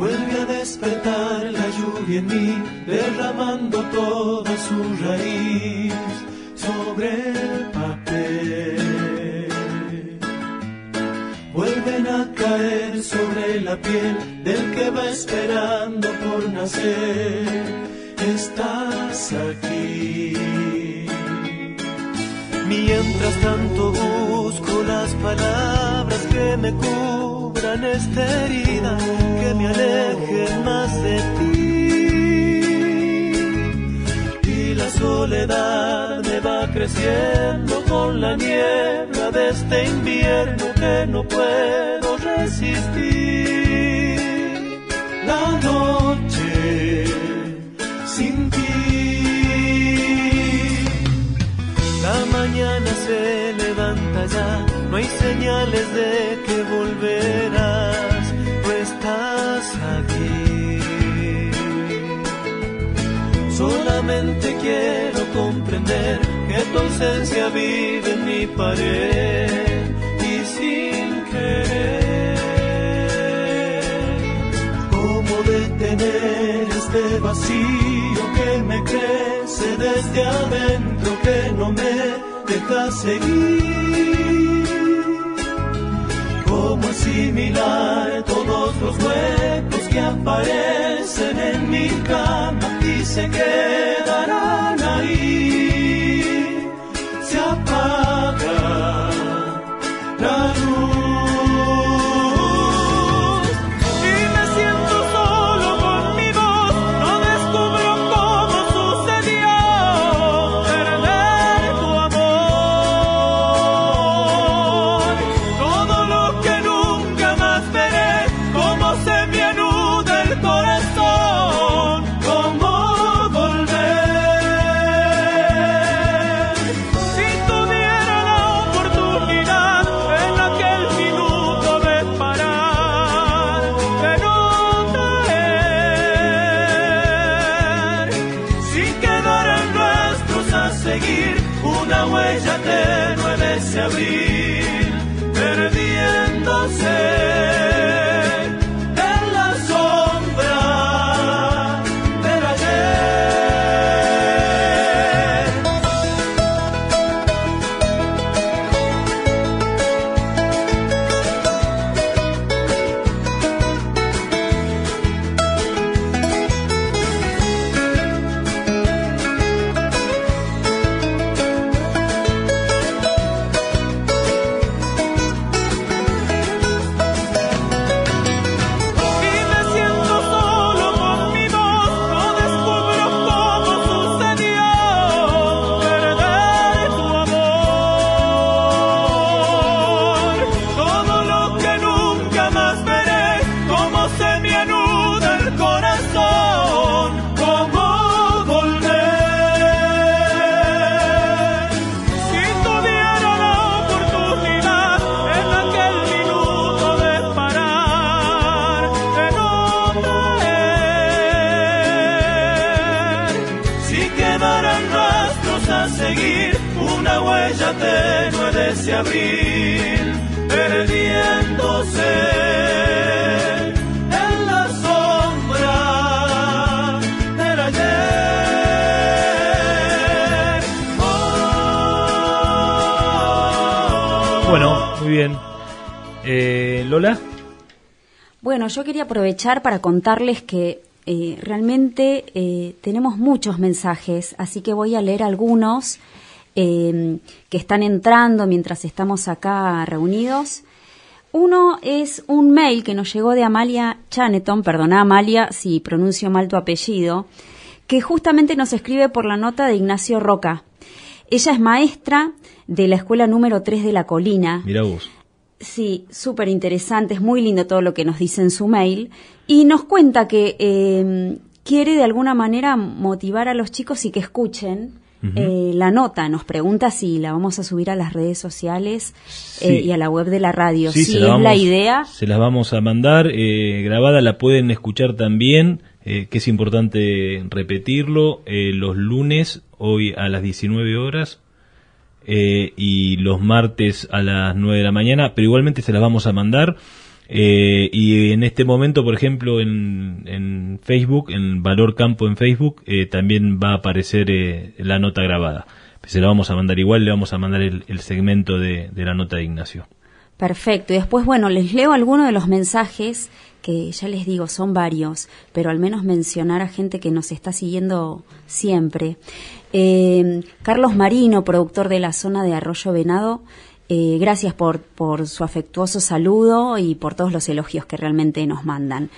Vuelve a despertar la lluvia en mí, derramando toda su raíz sobre el papel. Vuelven a caer sobre la piel del que va esperando por nacer. Estás aquí. Mientras tanto busco las palabras que me cubran esta herida, que me alejen más de ti. Y la soledad me va creciendo con la niebla de este invierno que no puedo resistir. La noche sin ti. La mañana se levanta ya, no hay señales de que quiero comprender que tu ausencia vive en mi pared y sin querer. ¿Cómo detener este vacío que me crece desde adentro que no me deja seguir? ¿Cómo asimilar todos los huecos aparecen en mi cama y se quedarán ahí? Se apaga la seguir, una huella tenue de ese abril, perdiéndose en la sombra del ayer. Oh. Bueno, muy bien. Eh, Lola, Bueno, yo quería aprovechar para contarles que eh, realmente eh, tenemos muchos mensajes, así que voy a leer algunos eh, que están entrando mientras estamos acá reunidos. Uno es un mail que nos llegó de Amalia Chaneton, perdona Amalia si pronuncio mal tu apellido, que justamente nos escribe por la nota de Ignacio Roca. Ella es maestra de la escuela número 3 de La Colina. mira vos. Sí, súper interesante, es muy lindo todo lo que nos dice en su mail y nos cuenta que eh, quiere de alguna manera motivar a los chicos y que escuchen eh, la nota. Nos pregunta si la vamos a subir a las redes sociales eh, Sí. y a la web de la radio. Sí, si se es la vamos- la idea, Se las vamos a mandar eh, grabada, la pueden escuchar también, que es importante repetirlo, los lunes, hoy a las 19 horas, eh, y los martes a las 9 de la mañana, pero igualmente se las vamos a mandar. Eh, y en este momento, por ejemplo, en, en Facebook, en Valor Campo en Facebook, eh, también va a aparecer eh, la nota grabada. Se la vamos a mandar igual, le vamos a mandar el, segmento de, de la nota de Ignacio. Perfecto. Y después, bueno, les leo algunos de los mensajes que ya les digo, son varios, pero al menos mencionar a gente que nos está siguiendo siempre. Eh, Carlos Marino, productor de la zona de Arroyo Venado, eh, gracias por, por su afectuoso saludo y por todos los elogios que realmente nos mandan.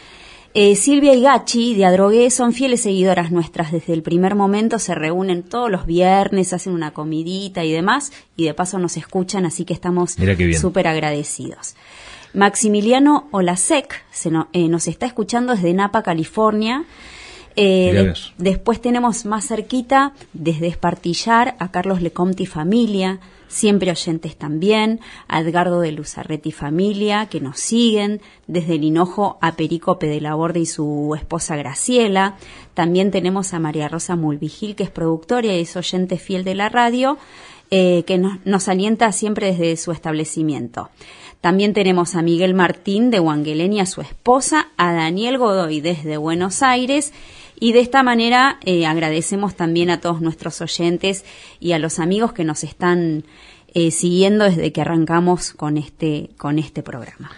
Eh, Silvia y Gachi de Adrogué son fieles seguidoras nuestras. Desde el primer momento se reúnen todos los viernes, hacen una comidita y demás, y de paso nos escuchan, así que estamos súper agradecidos. Maximiliano Olasek se eh, nos está escuchando desde Napa, California. Eh, después tenemos más cerquita, desde Espartillar, a Carlos Lecomte y familia, siempre oyentes también, a Edgardo de Luzarretti y familia, que nos siguen, desde el Hinojo a Pericope de la Borde y su esposa Graciela. También tenemos a María Rosa Mulvigil, que es productora y es oyente fiel de la radio, eh, que nos alienta siempre desde su establecimiento. También tenemos a Miguel Martín de Wangelén y a su esposa, a Daniel Godoy desde Buenos Aires. Y de esta manera eh, agradecemos también a todos nuestros oyentes y a los amigos que nos están eh, siguiendo desde que arrancamos con este, con este programa.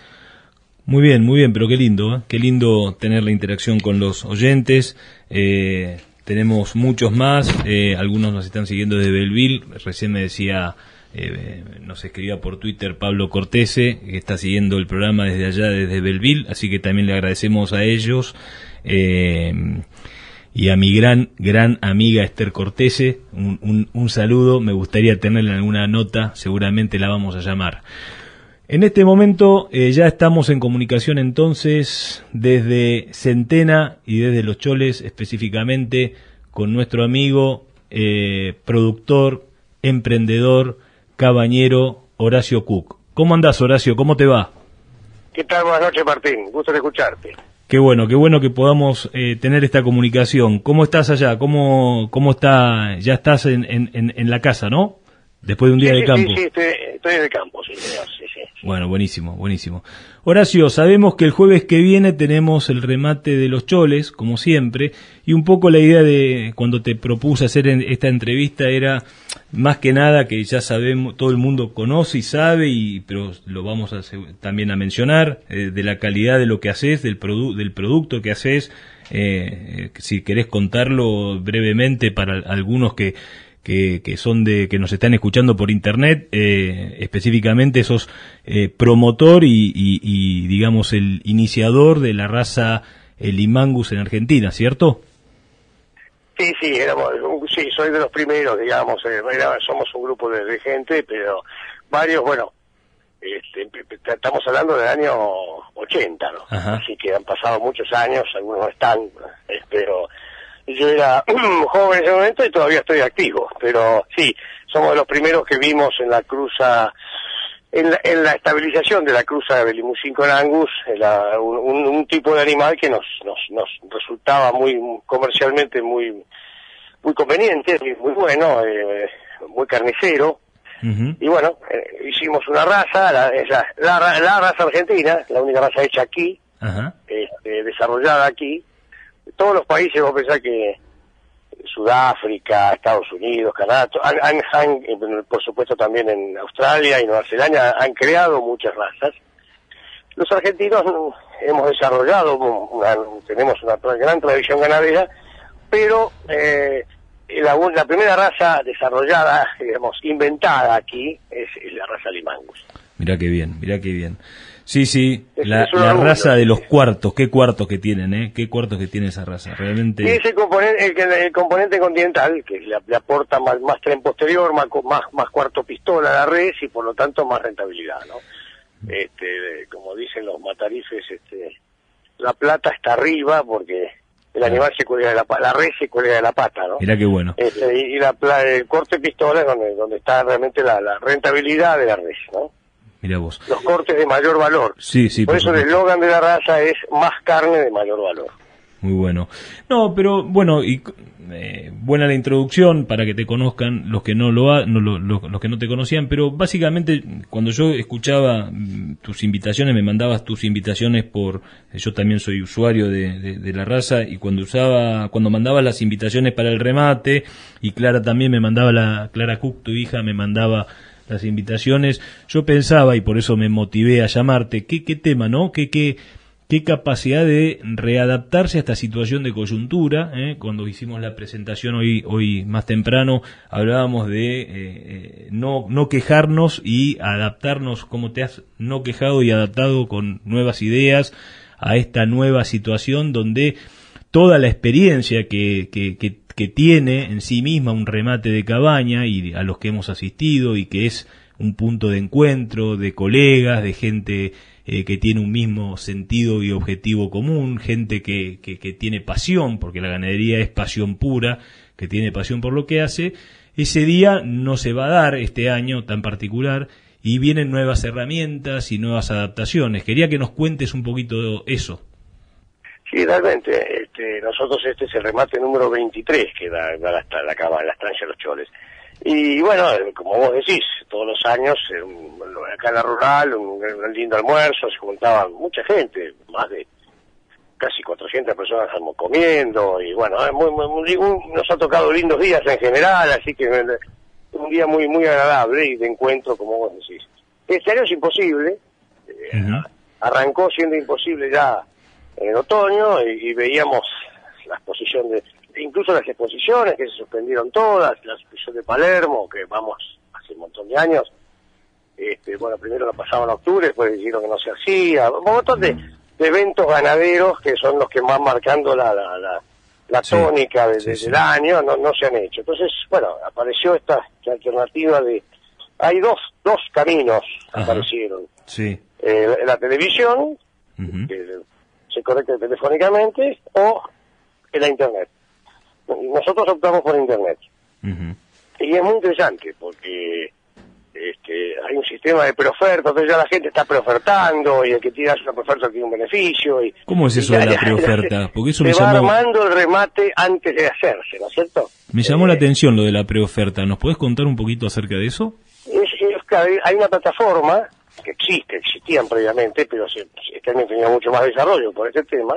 Muy bien, muy bien, pero qué lindo, qué lindo tener la interacción con los oyentes. Tenemos muchos más, algunos nos están siguiendo desde Belville. Recién me decía eh, nos escribía por Twitter Pablo Cortese, que está siguiendo el programa desde allá, desde Belville, así que también le agradecemos a ellos. Eh, y a mi gran, gran amiga Esther Cortese, un, un, saludo, me gustaría tenerle alguna nota, seguramente la vamos a llamar. En este momento eh, ya estamos en comunicación entonces desde Centena y desde Los Choles específicamente con nuestro amigo, productor, emprendedor, Cabañero Horacio Cook. ¿Cómo andás, Horacio? ¿Cómo te va? ¿Qué tal? Buenas noches, Martín. Gusto de escucharte. Qué bueno, qué bueno que podamos eh, tener esta comunicación. ¿Cómo estás allá? ¿Cómo, cómo está? Ya estás en, en, en la casa, ¿no? Después de un día de campo. Sí, sí, estoy, el campo, sí, sí, sí. Bueno, buenísimo, buenísimo. Horacio, sabemos que el jueves que viene tenemos el remate de los choles, como siempre, y un poco la idea de cuando te propuse hacer esta entrevista era más que nada que ya sabemos, todo el mundo conoce y sabe, y, pero lo vamos a, también a mencionar, eh, de la calidad de lo que haces, del, del producto que haces, eh, si querés contarlo brevemente para algunos que que, que, son de que nos están escuchando por internet, eh, específicamente esos eh, promotor y, y, digamos el iniciador de la raza el Imangus en Argentina, ¿cierto? Sí, sí, éramos, sí, soy de los primeros, digamos, eh, somos un grupo de, gente, pero varios, bueno, este, estamos hablando del año 80, ¿no? Así que han pasado muchos años, algunos no están, eh, pero yo era joven en ese momento y todavía estoy activo, pero sí, somos de los primeros que vimos en la cruza, en la, en la estabilización de la cruza de Belimusín con Angus, un, un, tipo de animal que nos, nos, nos resultaba muy comercialmente muy muy conveniente, muy bueno, eh, muy carnicero, y bueno, eh, hicimos una raza, la, la, la, raza argentina, la única raza hecha aquí, este, desarrollada aquí, todos los países, vos pensás que Sudáfrica, Estados Unidos, Canadá, han, por supuesto también en Australia y Nueva Zelanda han creado muchas razas. Los argentinos hemos desarrollado, tenemos una gran tradición ganadera, pero eh, la, la, primera raza desarrollada, digamos, inventada aquí es, la raza Limangus. Mirá qué bien, mirá qué bien. Sí, sí, la, raza de los cuartos, qué cuartos que tienen, ¿eh? Qué cuartos que tiene esa raza, realmente. Sí, es el componente, el, componente continental, que le, aporta más, más tren posterior, más, más, más cuarto pistola a la red y por lo tanto más rentabilidad, ¿no? Este, como dicen los matarifes, este, la plata está arriba porque el animal se cuelga de la la red se cuelga de la pata, ¿no? Mira qué bueno. Este, y la, el corte pistola es donde, donde está realmente la, la rentabilidad de la red, ¿no? Vos. Los cortes de mayor valor. Sí, sí. Por, eso el eslogan de la raza es más carne de mayor valor. muy bueno. No, pero bueno, y eh, buena la introducción para que te conozcan los que no lo, no, los que no te conocían, pero básicamente cuando yo escuchaba mm, tus invitaciones, me mandabas tus invitaciones por, yo también soy usuario de, de, la raza y cuando usaba, cuando mandaba las invitaciones para el remate y Clara también me mandaba la, Clara Cook, tu hija, me mandaba las invitaciones, yo pensaba y por eso me motivé a llamarte, ¿qué, qué tema, no? ¿Qué, qué, qué capacidad de readaptarse a esta situación de coyuntura. ¿eh? Cuando hicimos la presentación hoy, hoy más temprano, hablábamos de eh, eh, no, no quejarnos y adaptarnos, como te has no quejado y adaptado con nuevas ideas a esta nueva situación donde toda la experiencia que, que, que, que tiene en sí misma un remate de cabaña y a los que hemos asistido y que es un punto de encuentro de colegas, de gente eh, que tiene un mismo sentido y objetivo común, gente que, que, que, tiene pasión, porque la ganadería es pasión pura, que tiene pasión por lo que hace, ese día no se va a dar este año tan particular y vienen nuevas herramientas y nuevas adaptaciones. Quería que nos cuentes un poquito eso. Sí, realmente, este, nosotros este es el remate número 23 que da, da la, la, la, la estancia de los choles. Y bueno, como vos decís, todos los años, acá en la rural, un, lindo almuerzo, se juntaban mucha gente, más de casi 400 personas comiendo, y bueno, muy, muy, nos ha tocado lindos días en general, así que un día muy muy agradable y de encuentro, como vos decís. Este año es imposible, eh, arrancó siendo imposible ya en otoño y, y veíamos la exposición de incluso las exposiciones que se suspendieron todas, la exposición de Palermo, que vamos hace un montón de años, este, bueno, primero la pasaban en octubre, después dijeron que no se hacía, un montón de, eventos ganaderos que son los que van marcando la, la, la, tónica del año, no, no se han hecho. Entonces, bueno, apareció esta, alternativa de... Hay dos, dos caminos aparecieron. Sí. Eh, la televisión, que se conecta telefónicamente, o en la internet. Nosotros optamos por Internet. Y es muy interesante porque este, hay un sistema de preoferta, entonces ya la gente está preofertando y el que tira una preoferta tiene un beneficio. Y, ¿Cómo es eso de la preoferta? Porque eso se me va armando el remate antes de hacerse, ¿no es cierto? Me llamó la eh, atención lo de la preoferta. ¿Nos podés contar un poquito acerca de eso? Es, hay una plataforma que existe, existían previamente, pero se, este año tenía mucho más desarrollo por este tema,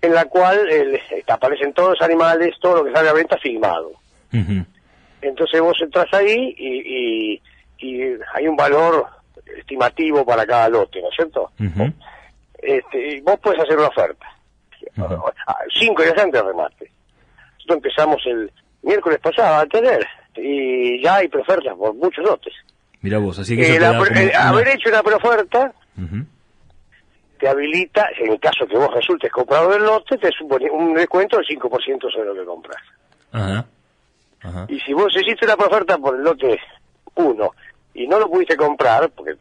en la cual eh, aparecen todos los animales, todo lo que sale a venta filmado. Entonces vos entras ahí y, hay un valor estimativo para cada lote, ¿no es cierto? este, y vos puedes hacer una oferta. Cinco días antes del remate. Nosotros empezamos el miércoles pasado a tener y ya hay preofertas por muchos lotes. Mira vos, así que... Eh, haber hecho una preoferta te habilita, en el caso que vos resultes comprador del lote, te supone un descuento del 5% sobre lo que compras. Ajá. Y si vos hiciste una oferta por el lote 1 y no lo pudiste comprar, porque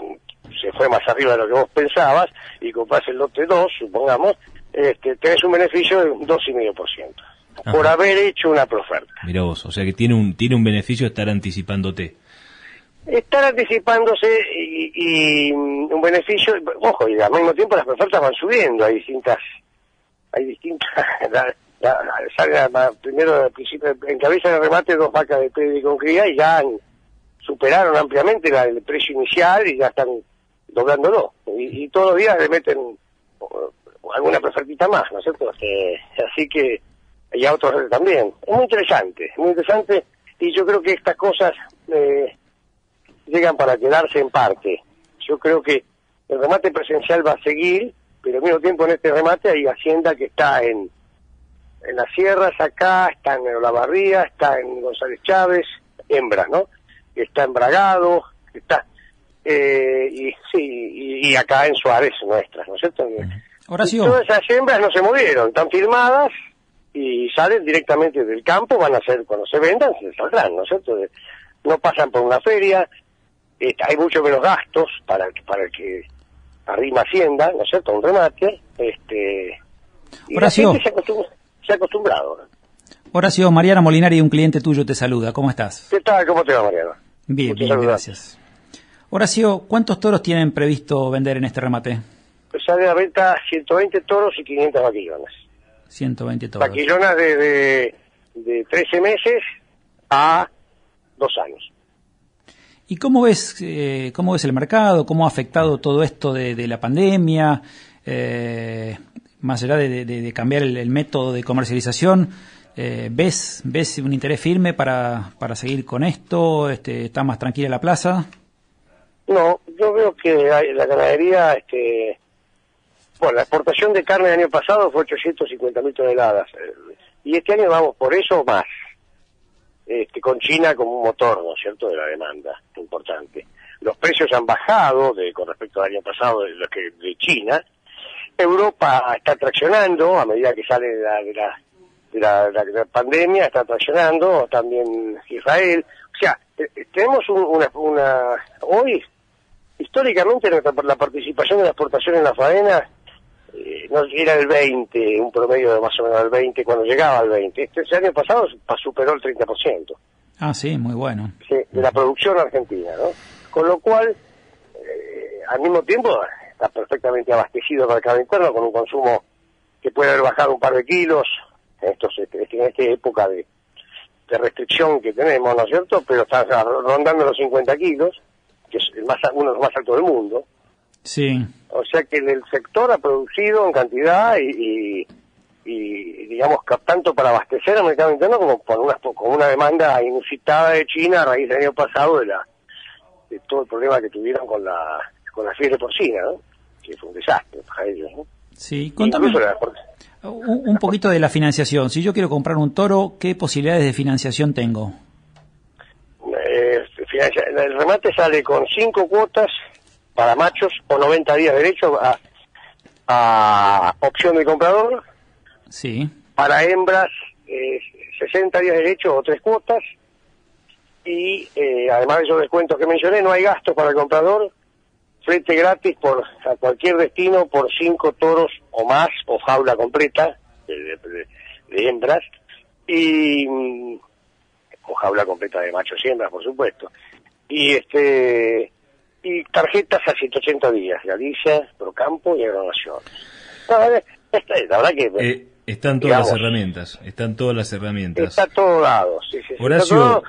se fue más arriba de lo que vos pensabas, y compras el lote 2, supongamos, este, tenés un beneficio de un 2,5%. Por haber hecho una proferta. Mira vos, o sea que tiene un, tiene un beneficio estar anticipándote estar anticipándose y, mm, un beneficio, ojo, y al mismo tiempo las ofertas van subiendo, hay distintas, hay distintas, la, primero al principio, encabeza el remate dos vacas de pedir con cría y ya superaron ampliamente el precio inicial y ya están doblándolo. Y, y todos los días le meten alguna prefertita más, ¿no es cierto? Eh, así que, y a otros también. Es muy interesante, muy interesante, y yo creo que estas cosas eh, llegan para quedarse en parte. Yo creo que el remate presencial va a seguir, pero al mismo tiempo en este remate hay Hacienda que está en, en las sierras acá, está en Olavarría, está en González Chávez, hembras, ¿no? Está en Bragado, está... Eh, y sí, y, acá en Suárez nuestras, ¿no es cierto? Todas esas hembras no se movieron, están firmadas y salen directamente del campo, van a ser, cuando se vendan, se saldrán, ¿no es cierto? No pasan por una feria, este, hay mucho menos gastos para, para el que arrima Hacienda, ¿no es cierto? Un remate. Este, y Horacio. se, ha acostumbrado. Horacio, Mariana Molinari, un cliente tuyo, te saluda. ¿Cómo estás? ¿Qué tal? ¿Cómo te va, Mariana? Bien, bien, gracias. Horacio, ¿cuántos toros tienen previsto vender en este remate? Pues sale a venta 120 toros y 500 vaquillones. 120 toros. Vaquillonas de, de, de 13 meses a dos años. ¿Y cómo ves, eh, cómo ves el mercado? ¿Cómo ha afectado todo esto de, la pandemia? Eh, más allá de, cambiar el, método de comercialización, eh, ¿ves, ¿ves un interés firme para, para seguir con esto? Este, ¿Está más tranquila la plaza? No, yo veo que la ganadería, este, bueno, la exportación de carne el año pasado fue 850 mil toneladas. eh, Y este año vamos por eso más. Este, con China como un motor, ¿no es cierto?, de la demanda importante. Los precios han bajado de, con respecto al año pasado de, lo que, de China. Europa está traccionando a medida que sale de la, de la, de la- de la pandemia, está traccionando también Israel. O sea, tenemos un- una, una... Hoy históricamente la participación de la exportación en la faena eh, no, era el 20, un promedio de más o menos el 20 cuando llegaba al 20. Este año pasado pa- superó el 30% Ah, sí, muy bueno. sí, de la producción argentina, ¿no? Con lo cual, eh, al mismo tiempo, está perfectamente abastecido el mercado interno con un consumo que puede haber bajado un par de kilos en, estos, este, en esta época de, de restricción que tenemos, ¿no es cierto? Pero está rondando los 50 kilos, que es el más, uno de los más altos del mundo. Sí, O sea que el sector ha producido en cantidad y, y, y, digamos, tanto para abastecer al mercado interno como por una, con una demanda inusitada de China a raíz del año pasado de, la, de todo el problema que tuvieron con la, con la fiebre porcina, ¿no? Que fue un desastre para ellos, ¿no? sí. Contame la- un, un poquito de la financiación. Si yo quiero comprar un toro, ¿qué posibilidades de financiación tengo? eh, el remate sale con cinco cuotas para machos o 90 días de derecho a, a opción del comprador, Sí, para hembras eh, 60 días de derecho o tres cuotas. Y eh, además de esos descuentos que mencioné no hay gastos para el comprador. Flete gratis por a cualquier destino por cinco toros o más o jaula completa de, de- de- de hembras. Y mm, o jaula completa de machos y hembras por supuesto. Y este y tarjetas a 180 días Galicia Procampo y Agronación No, la verdad que Eh, están todas las herramientas, están todas las herramientas. Está todo dado, sí, sí, Horacio, todo-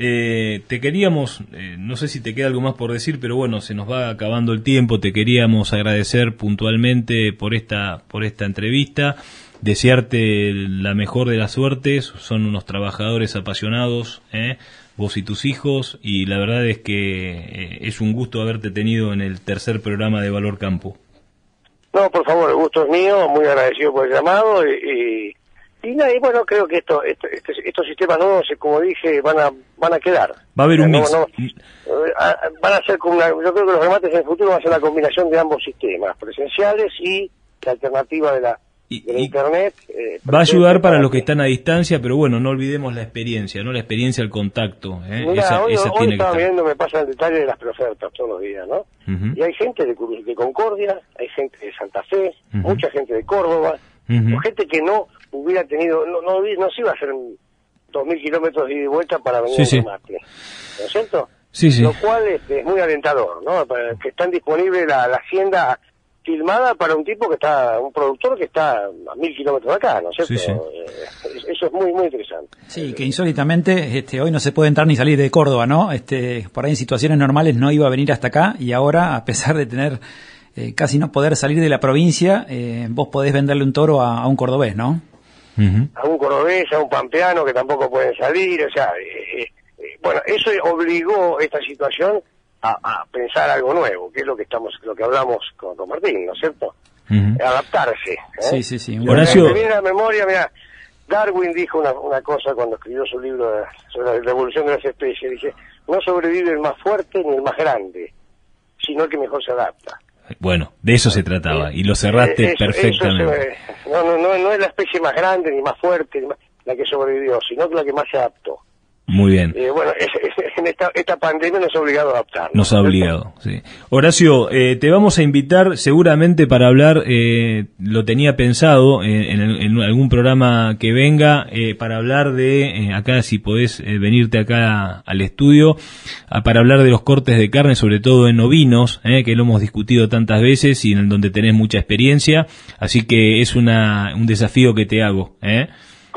eh, te queríamos, eh, no sé si te queda algo más por decir, pero bueno, se nos va acabando el tiempo. Te queríamos agradecer puntualmente por esta, por esta entrevista, desearte la mejor de las suertes. Son unos trabajadores apasionados, ¿eh? Vos y tus hijos, y la verdad es que eh, es un gusto haberte tenido en el tercer programa de Valor Campo. No, por favor, el gusto es mío, muy agradecido por el llamado y, y, y nada, y bueno, creo que esto, esto- este- estos sistemas nuevos, eh, como dije, van a van a quedar. Va a haber un No, mix. no, eh, ah, van a ser como una, yo creo que los remates en el futuro van a ser la combinación de ambos sistemas, presenciales y la alternativa de la, Y- y- internet. eh, Va a ayudar para los que que están a distancia, pero bueno, no olvidemos la experiencia, ¿no? La experiencia, el contacto. ¿eh? Mira, esa hoy, esa hoy tiene que estaba estar. viendo, me pasan detalles de las preofertas todos los días, ¿no? Ujú. Y hay gente de, de Concordia, hay gente de Santa Fe, Ujú. mucha gente de Córdoba, Ujú. o gente que no hubiera tenido, no, no, no se iba a hacer dos mil kilómetros de ida y vuelta para venir Sí, a sí. remate, ¿no es cierto? Sí, sí. Lo cual este, es muy alentador, ¿no? Para que están disponible la, la hacienda filmada para un tipo que está, un productor que está a mil kilómetros de acá, ¿no es cierto? Sí, sí. Eh, eso es muy, muy interesante. Sí, que insólitamente este, hoy no se puede entrar ni salir de Córdoba, ¿no? Este, por ahí en situaciones normales no iba a venir hasta acá y ahora, a pesar de tener eh, casi no poder salir de la provincia, eh, vos podés venderle un toro a, a un cordobés, ¿no? A un cordobés, a un pampeano que tampoco pueden salir, o sea, eh, eh, bueno, eso obligó esta situación a, a pensar algo nuevo, que es lo que estamos, lo que hablamos con, con Martín, ¿no es cierto? Adaptarse. ¿eh? Sí, sí, sí. Horacio- Me viene a la memoria, mira, Darwin dijo una, una cosa cuando escribió su libro de- sobre la evolución de las especies, dice, no sobrevive el más fuerte ni el más grande, sino el que mejor se adapta. Bueno, de eso se trataba y lo cerraste Eh, eso- perfectamente. eso se- no, no, no, no es la especie más grande, ni más fuerte, ni más- la que sobrevivió, sino la que más se adaptó. Muy bien. Eh, bueno, en esta, esta, pandemia nos ha obligado a adaptar. Nos ha obligado, sí. Horacio, eh, te vamos a invitar seguramente para hablar, eh, lo tenía pensado en, algún programa que venga, para hablar de, acá si podés venirte acá al estudio, para hablar de los cortes de carne, sobre todo en ovinos, que lo hemos discutido tantas veces y en donde tenés mucha experiencia, así que es una, un desafío que te hago. ¿eh?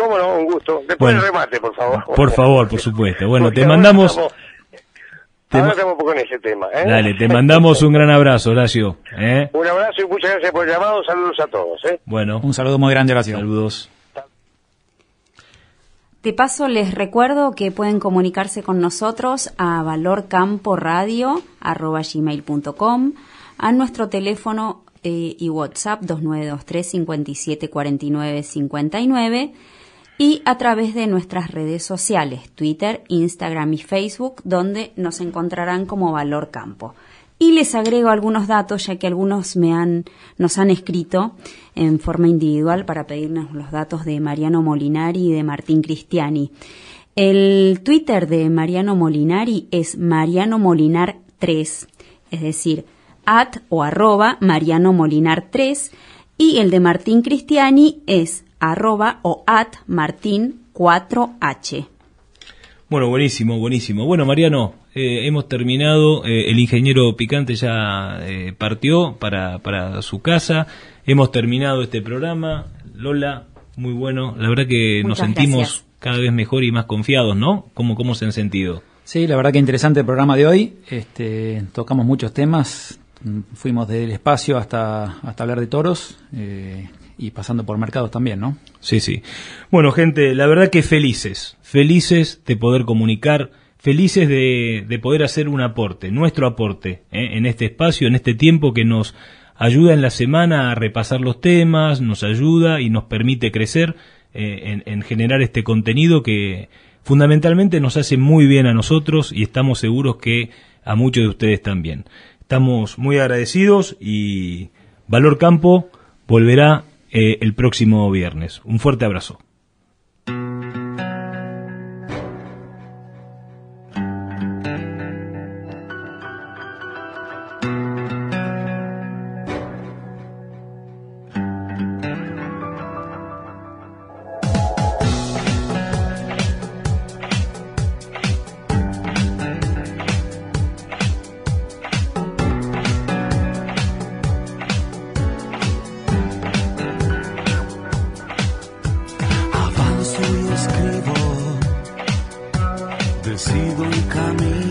¿Cómo no? Un gusto. Después del remate, por favor. Por favor, por supuesto. Bueno, te mandamos... Ahora estamos un poco en ese tema. ¿eh? Dale, te mandamos un gran abrazo, Horacio. ¿eh? Un abrazo y muchas gracias por el llamado. Saludos a todos. ¿eh? Bueno. Un saludo muy grande, Horacio. Saludos. De paso, les recuerdo que pueden comunicarse con nosotros a valorcamporadio.com, a nuestro teléfono eh, y WhatsApp 2923 5749 59 y a través de nuestras redes sociales, Twitter, Instagram y Facebook, donde nos encontrarán como Valor Campo. Y les agrego algunos datos, ya que algunos me han, nos han escrito en forma individual para pedirnos los datos de Mariano Molinari y de Martín Cristiani. El Twitter de Mariano Molinari es Mariano Molinar 3, es decir, at o arroba Mariano Molinar 3, y el de Martín Cristiani es arroba o at martín 4h. Bueno, buenísimo, buenísimo. Bueno, Mariano, eh, hemos terminado. Eh, el ingeniero Picante ya eh, partió para, para su casa. Hemos terminado este programa. Lola, muy bueno. La verdad que nos sentimos cada vez mejor y más confiados, ¿no? ¿Cómo, ¿Cómo se han sentido? Sí, la verdad que interesante el programa de hoy. Este, tocamos muchos temas. Fuimos del espacio hasta, hasta hablar de toros y pasando por mercados también, ¿no? Sí, sí. Bueno, gente, la verdad que felices, felices de poder comunicar, felices de, de poder hacer un aporte, nuestro aporte, ¿eh? en este espacio, en este tiempo que nos ayuda en la semana a repasar los temas, nos ayuda y nos permite crecer eh, en, en generar este contenido que fundamentalmente nos hace muy bien a nosotros y estamos seguros que a muchos de ustedes también. Estamos muy agradecidos y Valor Campo volverá eh, el próximo viernes. Un fuerte abrazo. sido un camino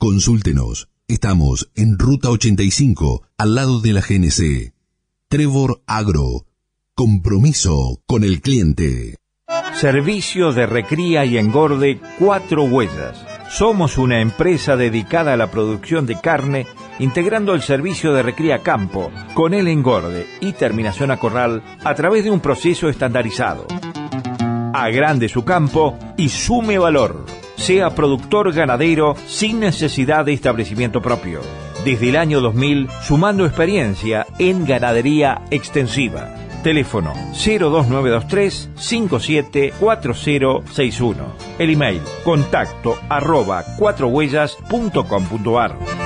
Consúltenos. Estamos en Ruta 85, al lado de la GNC. Trevor Agro. Compromiso con el cliente. Servicio de recría y engorde Cuatro Huellas. Somos una empresa dedicada a la producción de carne integrando el servicio de recría campo con el engorde y terminación a corral a través de un proceso estandarizado. Agrande su campo y sume valor. Sea productor ganadero sin necesidad de establecimiento propio. Desde el año 2000, sumando experiencia en ganadería extensiva. Teléfono 02923 574061. El email contacto arroba cuatrohuellas.com.ar.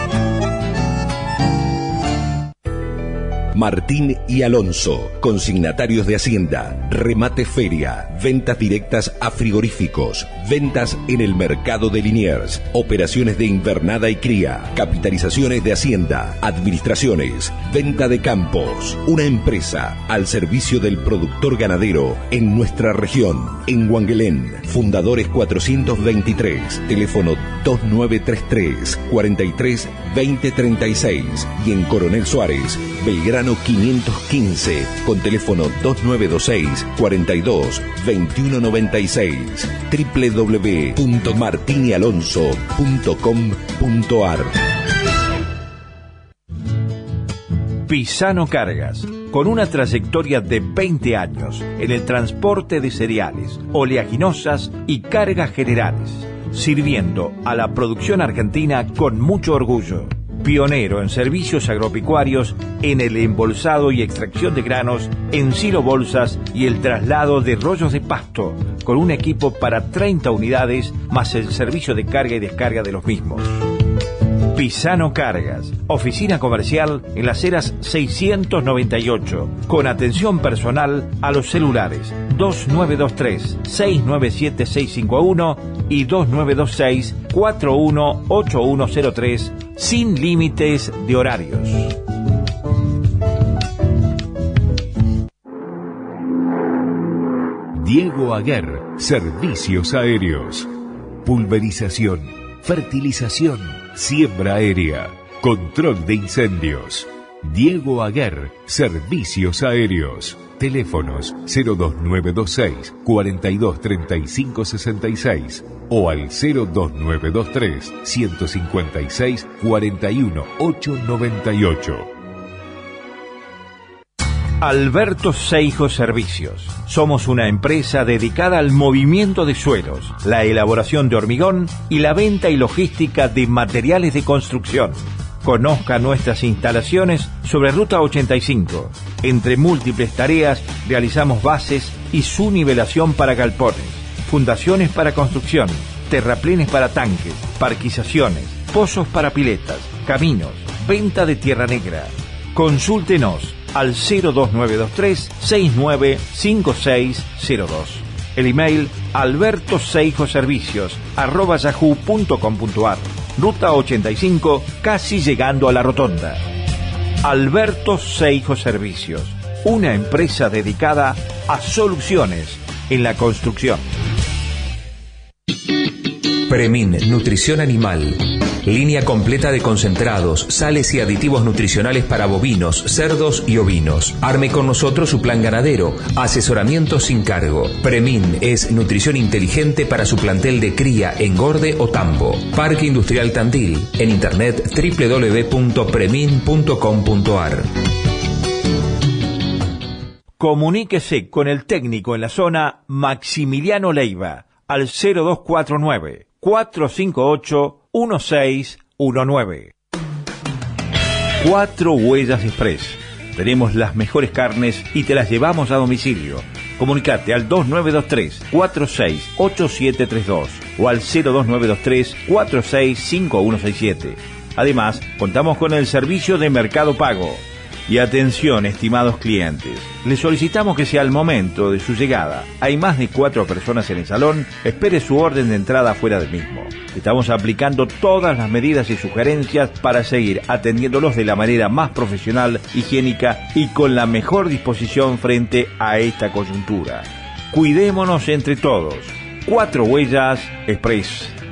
Martín y Alonso, consignatarios de Hacienda, remate feria, ventas directas a frigoríficos, ventas en el mercado de Liniers, operaciones de invernada y cría, capitalizaciones de Hacienda, administraciones, venta de campos, una empresa al servicio del productor ganadero en nuestra región, en Huanguelén, Fundadores 423, teléfono 2933 43 2036 y en Coronel Suárez, Belgrano 515, con teléfono 2926 42 2196 www.martinialonso.com.ar Pisano Cargas, con una trayectoria de 20 años en el transporte de cereales, oleaginosas y cargas generales, sirviendo a la producción argentina con mucho orgullo pionero en servicios agropecuarios, en el embolsado y extracción de granos, en silo bolsas y el traslado de rollos de pasto, con un equipo para 30 unidades más el servicio de carga y descarga de los mismos. Pisano Cargas, oficina comercial en las eras 698, con atención personal a los celulares 2923-697651 y 2926-418103, sin límites de horarios. Diego Aguer, Servicios Aéreos. Pulverización, fertilización, siembra aérea, control de incendios. Diego Aguer, Servicios Aéreos. Teléfonos 02926 423566 o al 02923 156 41898. Alberto Seijo Servicios. Somos una empresa dedicada al movimiento de suelos, la elaboración de hormigón y la venta y logística de materiales de construcción. Conozca nuestras instalaciones sobre Ruta 85. Entre múltiples tareas realizamos bases y su nivelación para galpones, fundaciones para construcción, terraplenes para tanques, parquizaciones, pozos para piletas, caminos, venta de tierra negra. Consúltenos al 02923 695602. El email albertoseijoservicios arroba yahoo.com.ar Ruta 85, casi llegando a la rotonda. Alberto Seijo Servicios, una empresa dedicada a soluciones en la construcción. Premin, Nutrición Animal. Línea completa de concentrados, sales y aditivos nutricionales para bovinos, cerdos y ovinos. Arme con nosotros su plan ganadero. Asesoramiento sin cargo. Premin es nutrición inteligente para su plantel de cría, engorde o tambo. Parque Industrial Tandil. En internet www.premin.com.ar. Comuníquese con el técnico en la zona Maximiliano Leiva al 0249 458 1619. Cuatro Huellas Express. Tenemos las mejores carnes y te las llevamos a domicilio. Comunicate al 2923 468732 o al 02923 465167. Además, contamos con el servicio de Mercado Pago. Y atención, estimados clientes, les solicitamos que sea al momento de su llegada. Hay más de cuatro personas en el salón, espere su orden de entrada fuera del mismo. Estamos aplicando todas las medidas y sugerencias para seguir atendiéndolos de la manera más profesional, higiénica y con la mejor disposición frente a esta coyuntura. Cuidémonos entre todos. Cuatro Huellas Express.